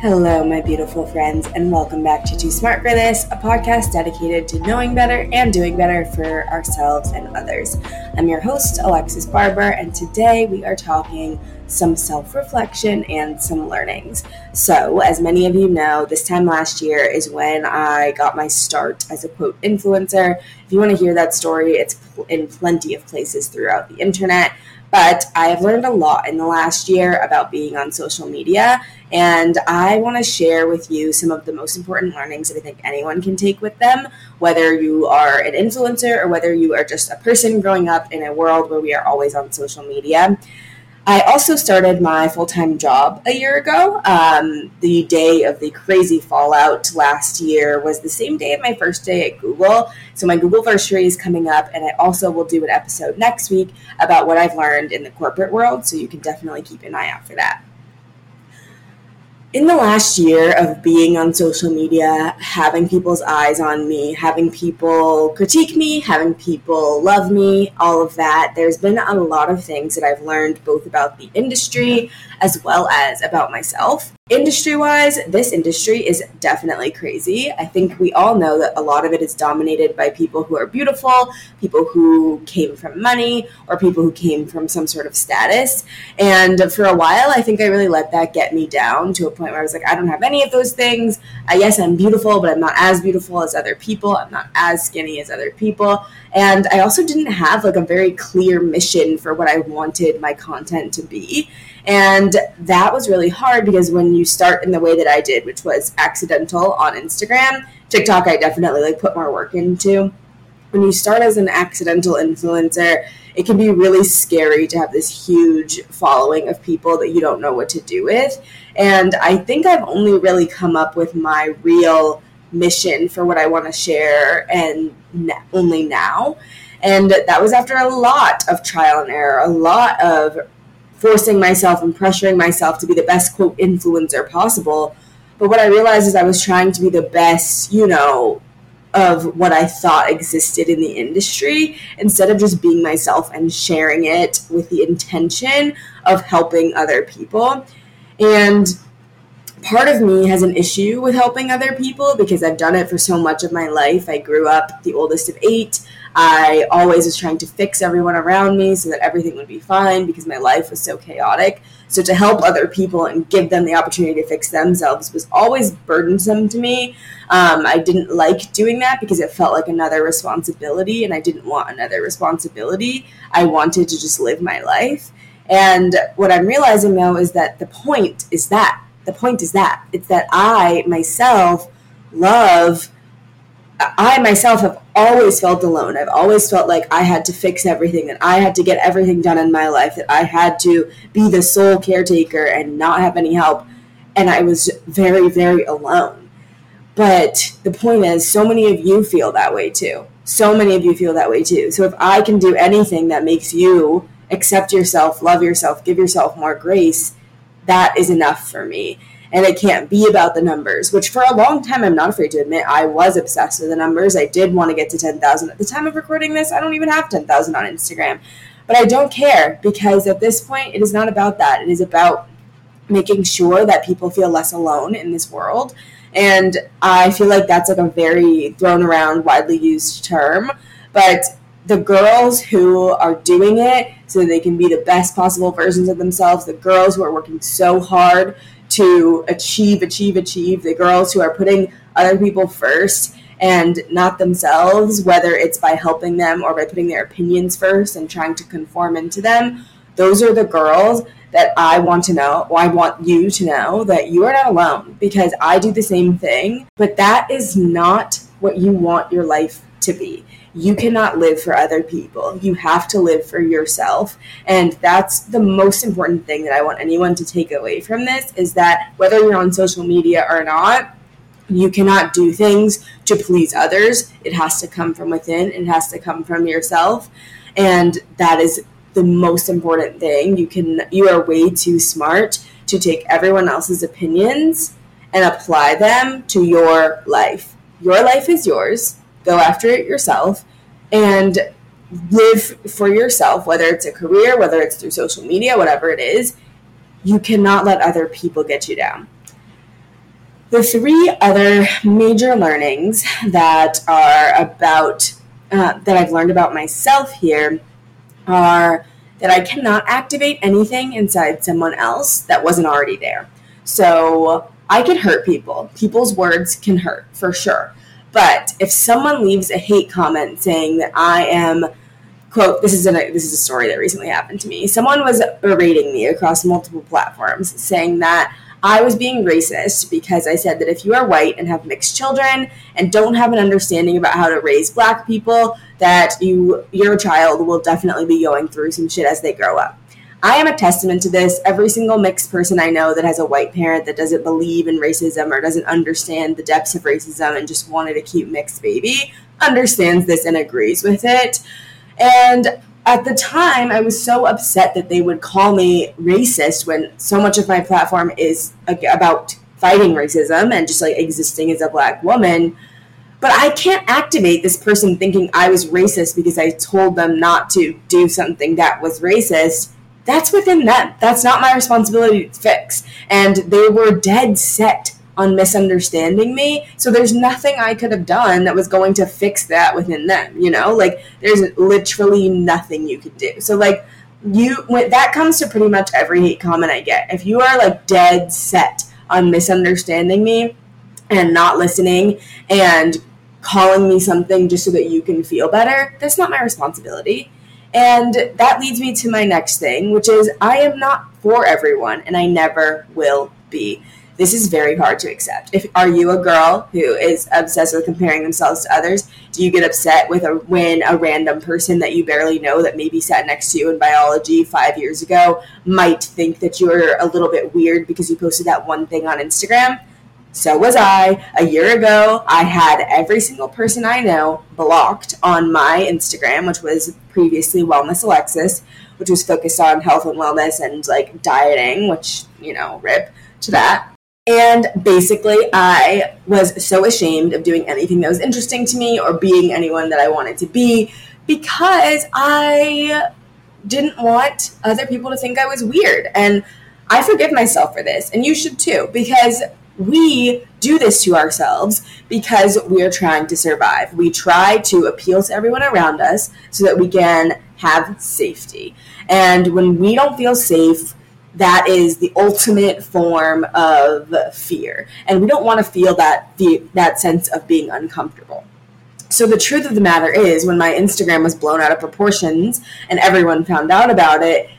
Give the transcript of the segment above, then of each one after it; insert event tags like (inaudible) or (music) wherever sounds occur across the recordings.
Hello, my beautiful friends, and welcome back to Too Smart for This, a podcast dedicated to knowing better and doing better for ourselves and others. I'm your host, Alexis Barber, and today we are talking some self reflection and some learnings. So, as many of you know, this time last year is when I got my start as a quote influencer. If you want to hear that story, it's in plenty of places throughout the internet. But I have learned a lot in the last year about being on social media, and I want to share with you some of the most important learnings that I think anyone can take with them, whether you are an influencer or whether you are just a person growing up in a world where we are always on social media. I also started my full time job a year ago. Um, the day of the crazy fallout last year was the same day of my first day at Google. So my Googleversary is coming up, and I also will do an episode next week about what I've learned in the corporate world. So you can definitely keep an eye out for that in the last year of being on social media, having people's eyes on me, having people critique me, having people love me, all of that, there's been a lot of things that I've learned both about the industry as well as about myself. Industry wise, this industry is definitely crazy. I think we all know that a lot of it is dominated by people who are beautiful, people who came from money, or people who came from some sort of status. And for a while, I think I really let that get me down to a point where I was like, I don't have any of those things. I yes, I'm beautiful, but I'm not as beautiful as other people. I'm not as skinny as other people. And I also didn't have like a very clear mission for what I wanted my content to be. And that was really hard because when you start in the way that I did, which was accidental on Instagram, TikTok, I definitely like put more work into. When you start as an accidental influencer, it can be really scary to have this huge following of people that you don't know what to do with. And I think I've only really come up with my real mission for what I want to share and only now. And that was after a lot of trial and error, a lot of forcing myself and pressuring myself to be the best quote influencer possible. But what I realized is I was trying to be the best, you know, of what I thought existed in the industry instead of just being myself and sharing it with the intention of helping other people. And part of me has an issue with helping other people because I've done it for so much of my life. I grew up the oldest of eight. I always was trying to fix everyone around me so that everything would be fine because my life was so chaotic. So to help other people and give them the opportunity to fix themselves was always burdensome to me. Um, I didn't like doing that because it felt like another responsibility, and I didn't want another responsibility. I wanted to just live my life. And what I'm realizing now is that the point is that the point is that it's that I myself love I myself have always felt alone. I've always felt like I had to fix everything, that I had to get everything done in my life, that I had to be the sole caretaker and not have any help. And I was very, very alone. But the point is, so many of you feel that way too. So many of you feel that way too. So if I can do anything that makes you accept yourself, love yourself, give yourself more grace, that is enough for me and it can't be about the numbers, which for a long time I'm not afraid to admit I was obsessed with the numbers. I did want to get to 10,000. At the time of recording this, I don't even have 10,000 on Instagram. But I don't care because at this point, it is not about that. It is about making sure that people feel less alone in this world. And I feel like that's like a very thrown around, widely used term. But the girls who are doing it so they can be the best possible versions of themselves, the girls who are working so hard to achieve, achieve, achieve, the girls who are putting other people first and not themselves, whether it's by helping them or by putting their opinions first and trying to conform into them, those are the girls that I want to know, or I want you to know that you are not alone because I do the same thing, but that is not what you want your life to be you cannot live for other people. You have to live for yourself. And that's the most important thing that I want anyone to take away from this is that whether you're on social media or not, you cannot do things to please others. It has to come from within, it has to come from yourself. And that is the most important thing. You can you are way too smart to take everyone else's opinions and apply them to your life. Your life is yours go after it yourself and live for yourself, whether it's a career, whether it's through social media, whatever it is. You cannot let other people get you down. The three other major learnings that are about uh, that I've learned about myself here are that I cannot activate anything inside someone else that wasn't already there. So I can hurt people. People's words can hurt for sure. But if someone leaves a hate comment saying that I am quote this is a this is a story that recently happened to me. Someone was berating me across multiple platforms saying that I was being racist because I said that if you are white and have mixed children and don't have an understanding about how to raise black people, that you your child will definitely be going through some shit as they grow up. I am a testament to this. Every single mixed person I know that has a white parent that doesn't believe in racism or doesn't understand the depths of racism and just wanted a cute mixed baby understands this and agrees with it. And at the time, I was so upset that they would call me racist when so much of my platform is about fighting racism and just like existing as a black woman. But I can't activate this person thinking I was racist because I told them not to do something that was racist. That's within them. That's not my responsibility to fix. And they were dead set on misunderstanding me. So there's nothing I could have done that was going to fix that within them, you know? Like there's literally nothing you could do. So like you when that comes to pretty much every hate comment I get. If you are like dead set on misunderstanding me and not listening and calling me something just so that you can feel better, that's not my responsibility. And that leads me to my next thing, which is I am not for everyone and I never will be this is very hard to accept. If are you a girl who is obsessed with comparing themselves to others? Do you get upset with a when a random person that you barely know that maybe sat next to you in biology five years ago might think that you're a little bit weird because you posted that one thing on Instagram? So was I. A year ago, I had every single person I know blocked on my Instagram, which was previously Wellness Alexis, which was focused on health and wellness and like dieting, which, you know, rip to that. And basically, I was so ashamed of doing anything that was interesting to me or being anyone that I wanted to be because I didn't want other people to think I was weird. And I forgive myself for this, and you should too, because we do this to ourselves because we're trying to survive. We try to appeal to everyone around us so that we can have safety. And when we don't feel safe, that is the ultimate form of fear and we don't want to feel that that sense of being uncomfortable so the truth of the matter is when my instagram was blown out of proportions and everyone found out about it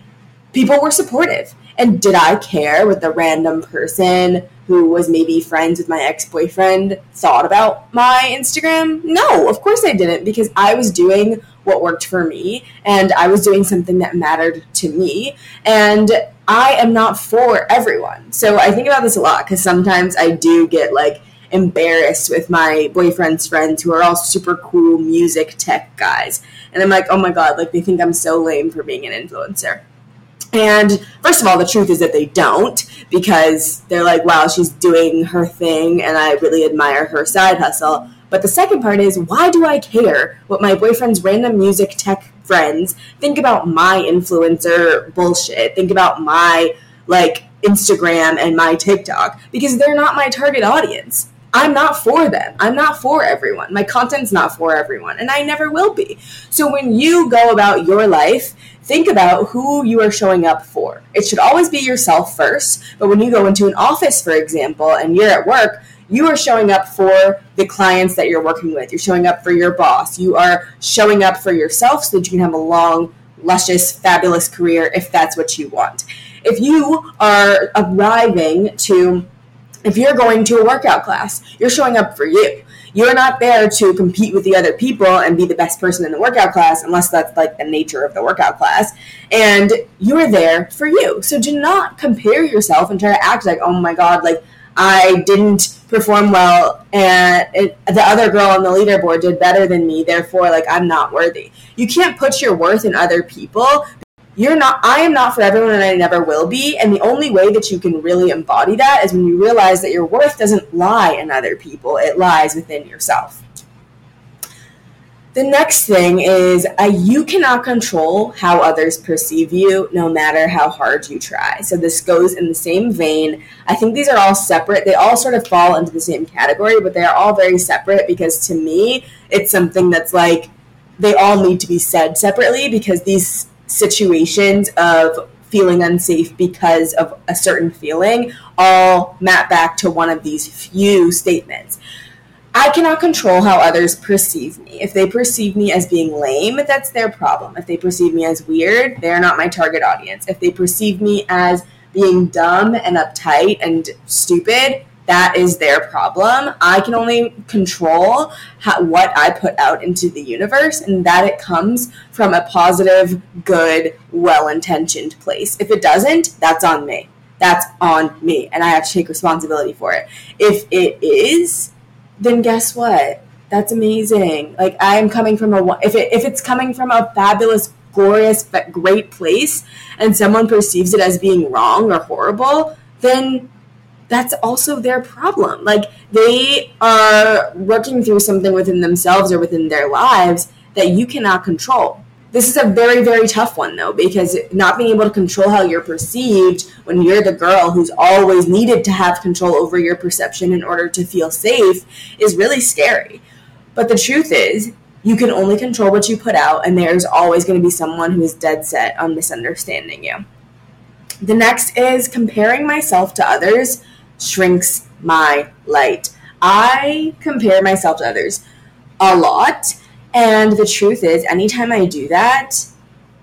people were supportive and did i care what the random person who was maybe friends with my ex-boyfriend thought about my instagram no of course i didn't because i was doing what worked for me and I was doing something that mattered to me. And I am not for everyone. So I think about this a lot because sometimes I do get like embarrassed with my boyfriend's friends who are all super cool music tech guys. And I'm like, oh my God, like they think I'm so lame for being an influencer. And first of all, the truth is that they don't because they're like, wow, she's doing her thing and I really admire her side hustle. But the second part is why do I care what my boyfriend's random music tech friends think about my influencer bullshit? Think about my like Instagram and my TikTok because they're not my target audience. I'm not for them. I'm not for everyone. My content's not for everyone, and I never will be. So when you go about your life, think about who you are showing up for. It should always be yourself first, but when you go into an office, for example, and you're at work, you are showing up for the clients that you're working with. You're showing up for your boss. You are showing up for yourself so that you can have a long, luscious, fabulous career if that's what you want. If you are arriving to, if you're going to a workout class, you're showing up for you. You're not there to compete with the other people and be the best person in the workout class, unless that's like the nature of the workout class. And you're there for you. So do not compare yourself and try to act like, oh my God, like I didn't perform well and it, the other girl on the leaderboard did better than me therefore like i'm not worthy you can't put your worth in other people you're not i am not for everyone and i never will be and the only way that you can really embody that is when you realize that your worth doesn't lie in other people it lies within yourself The next thing is uh, you cannot control how others perceive you no matter how hard you try. So this goes in the same vein. I think these are all separate. They all sort of fall into the same category, but they are all very separate because to me, it's something that's like they all need to be said separately because these situations of feeling unsafe because of a certain feeling all map back to one of these few statements. I cannot control how others perceive me. If they perceive me as being lame, that's their problem. If they perceive me as weird, they're not my target audience. If they perceive me as being dumb and uptight and stupid, that is their problem. I can only control how, what I put out into the universe, and that it comes from a positive, good, well intentioned place. If it doesn't, that's on me. That's on me, and I have to take responsibility for it. If it is, then guess what? That's amazing. Like I'm coming from a if it if it's coming from a fabulous, glorious, but great place, and someone perceives it as being wrong or horrible, then that's also their problem. Like they are working through something within themselves or within their lives that you cannot control. This is a very, very tough one though, because not being able to control how you're perceived when you're the girl who's always needed to have control over your perception in order to feel safe is really scary. But the truth is, you can only control what you put out, and there's always going to be someone who is dead set on misunderstanding you. The next is comparing myself to others shrinks my light. I compare myself to others a lot and the truth is, anytime I do that,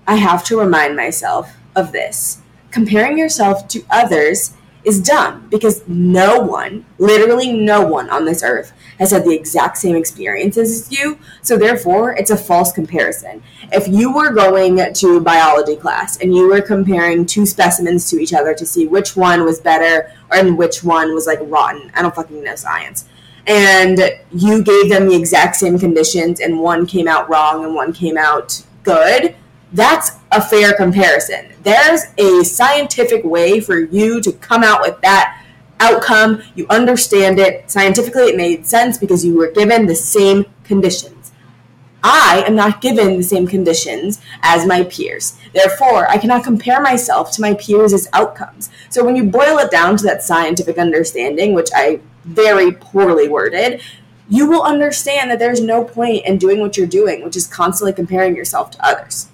I have to remind myself of this. Comparing yourself to others is dumb because no one, literally no one on this earth, has had the exact same experiences as you. So, therefore, it's a false comparison. If you were going to biology class and you were comparing two specimens to each other to see which one was better and which one was like rotten, I don't fucking know science and you gave them the exact same conditions and one came out wrong and one came out good, that's a fair comparison. There's a scientific way for you to come out with that outcome. You understand it. Scientifically, it made sense because you were given the same conditions. I am not given the same conditions as my peers. Therefore, I cannot compare myself to my peers' outcomes. So when you boil it down to that scientific understanding, which I very poorly worded, you will understand that there's no point in doing what you're doing, which is constantly comparing yourself to others.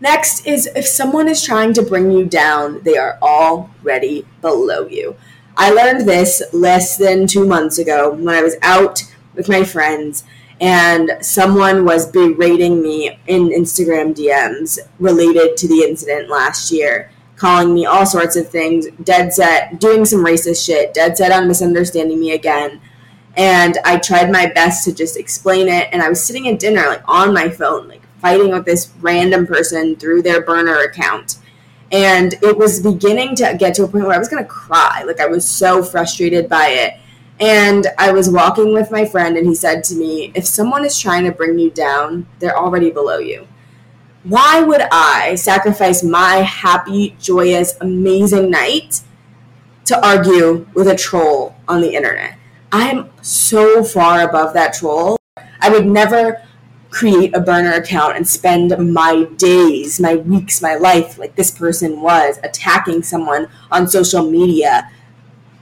Next is if someone is trying to bring you down, they are already below you. I learned this less than two months ago when I was out with my friends and someone was berating me in Instagram DMs related to the incident last year calling me all sorts of things, dead set, doing some racist shit, dead set on misunderstanding me again. And I tried my best to just explain it. And I was sitting at dinner, like on my phone, like fighting with this random person through their burner account. And it was beginning to get to a point where I was going to cry. Like I was so frustrated by it. And I was walking with my friend, and he said to me, If someone is trying to bring you down, they're already below you why would I sacrifice my happy, joyous, amazing night to argue with a troll on the internet? I'm so far above that troll. I would never create a burner account and spend my days, my weeks, my life like this person was attacking someone on social media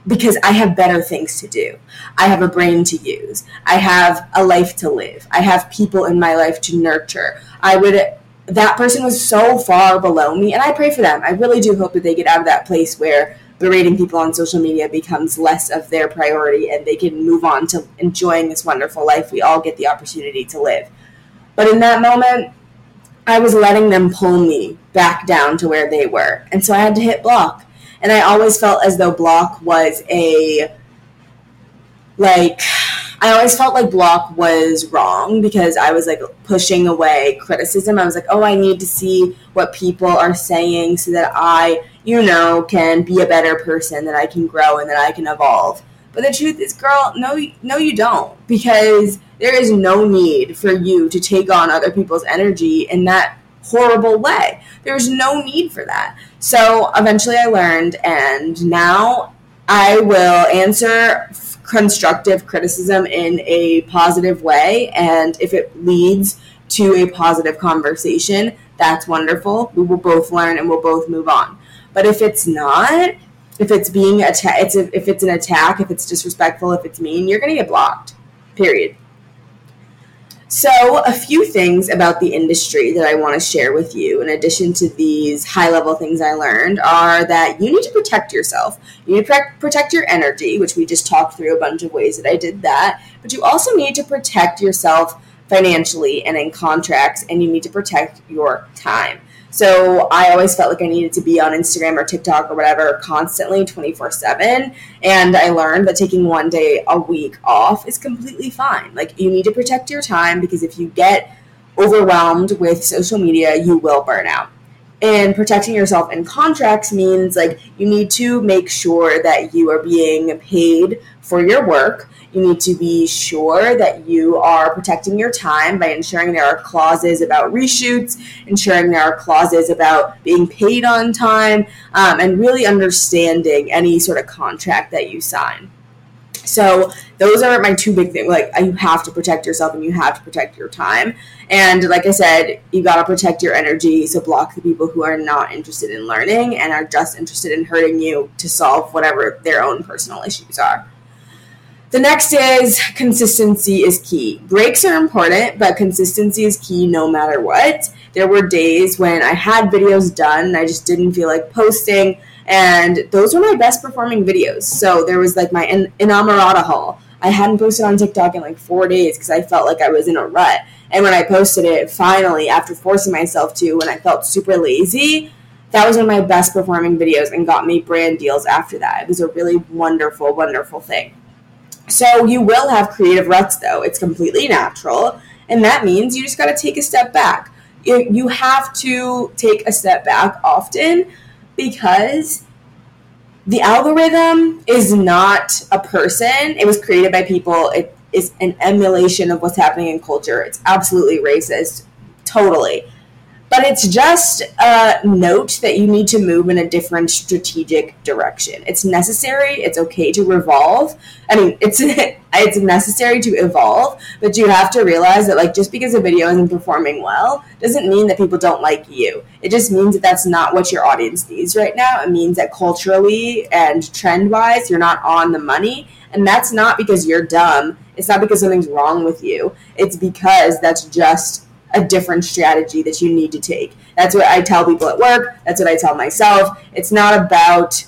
because I have better things to do. I have a brain to use. I have a life to live. I have people in my life to nurture. I would that person was so far below me, and I pray for them. I really do hope that they get out of that place where berating people on social media becomes less of their priority and they can move on to enjoying this wonderful life we all get the opportunity to live. But in that moment, I was letting them pull me back down to where they were. And so I had to hit block. And I always felt as though block was a like I always felt like block was wrong because I was like pushing away criticism. I was like, oh, I need to see what people are saying so that I, you know, can be a better person, that I can grow and that I can evolve. But the truth is, girl, no, no, you don't, because there is no need for you to take on other people's energy in that horrible way. There's no need for that. So eventually I learned, and now I will answer constructive criticism in a positive way. And if it leads to a positive conversation, that's wonderful. We will both learn and we'll both move on. But if it's not, if it's being attacked, it's a, if it's an attack, if it's disrespectful, if it's mean, you're going to get blocked. Period. So, a few things about the industry that I want to share with you, in addition to these high level things I learned, are that you need to protect yourself. You need to protect your energy, which we just talked through a bunch of ways that I did that. But you also need to protect yourself financially and in contracts, and you need to protect your time. So I always felt like I needed to be on Instagram or TikTok or whatever constantly 24 7. And I learned that taking one day a week off is completely fine. Like, you need to protect your time because if you get overwhelmed with social media, you will burn out. And protecting yourself in contracts means like you need to make sure that you are being paid for your work you need to be sure that you are protecting your time by ensuring there are clauses about reshoots, ensuring there are clauses about being paid on time, um, and really understanding any sort of contract that you sign. So those are my two big things. Like you have to protect yourself and you have to protect your time. And like I said, you got to protect your energy. So block the people who are not interested in learning and are just interested in hurting you to solve whatever their own personal issues are. The next is consistency is key. Breaks are important, but consistency is key no matter what. There were days when I had videos done and I just didn't feel like posting, and those were my best performing videos. So there was like my in- Inamorata haul. I hadn't posted on TikTok in like four days because I felt like I was in a rut. And when I posted it finally, after forcing myself to, when I felt super lazy, that was one of my best performing videos and got me brand deals after that. It was a really wonderful, wonderful thing. So you will have creative ruts, though. It's completely natural. And that means you just got to take a step back. You have to take a step back often because the algorithm is not a person. It was created by people. It is an emulation of what's happening in culture. It's absolutely racist. Totally but it's just a note that you need to move in a different strategic direction. It's necessary. It's okay to revolve. I mean, it's (laughs) it's necessary to evolve, but you have to realize that like just because a video isn't performing well doesn't mean that people don't like you. It just means that that's not what your audience needs right now. It means that culturally and trend wise, you're not on the money, and that's not because you're dumb. It's not because something's wrong with you. It's because that's just a different strategy that you need to take. That's what I tell people at work. That's what I tell myself. It's not about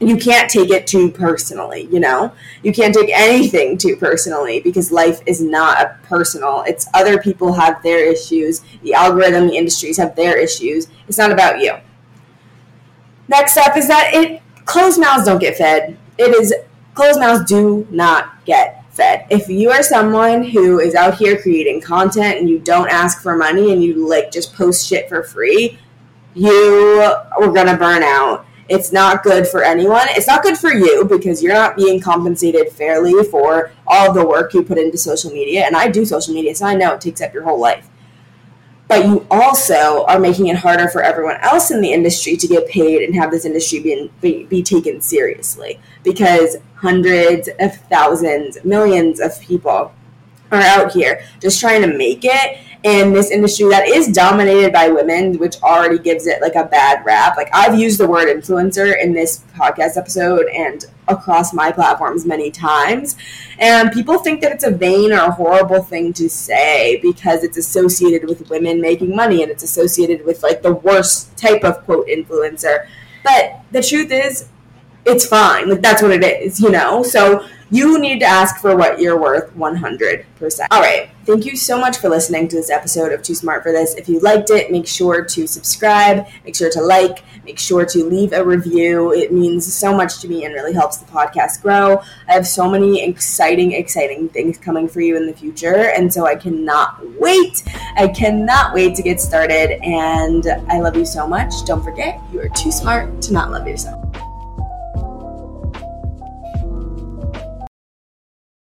you can't take it too personally, you know? You can't take anything too personally because life is not personal. It's other people have their issues. The algorithm, the industries have their issues. It's not about you. Next up is that it closed mouths don't get fed. It is closed mouths do not get If you are someone who is out here creating content and you don't ask for money and you like just post shit for free, you are gonna burn out. It's not good for anyone. It's not good for you because you're not being compensated fairly for all the work you put into social media. And I do social media, so I know it takes up your whole life but you also are making it harder for everyone else in the industry to get paid and have this industry be, be, be, taken seriously because hundreds of thousands, millions of people are out here just trying to make it in this industry that is dominated by women, which already gives it like a bad rap. Like I've used the word influencer in this podcast episode and across my platforms many times. And people think that it's a vain or a horrible thing to say because it's associated with women making money and it's associated with like the worst type of quote influencer. But the truth is, it's fine. Like that's what it is, you know? So you need to ask for what you're worth 100%. All right. Thank you so much for listening to this episode of Too Smart for This. If you liked it, make sure to subscribe, make sure to like, make sure to leave a review. It means so much to me and really helps the podcast grow. I have so many exciting, exciting things coming for you in the future. And so I cannot wait. I cannot wait to get started. And I love you so much. Don't forget, you are too smart to not love yourself.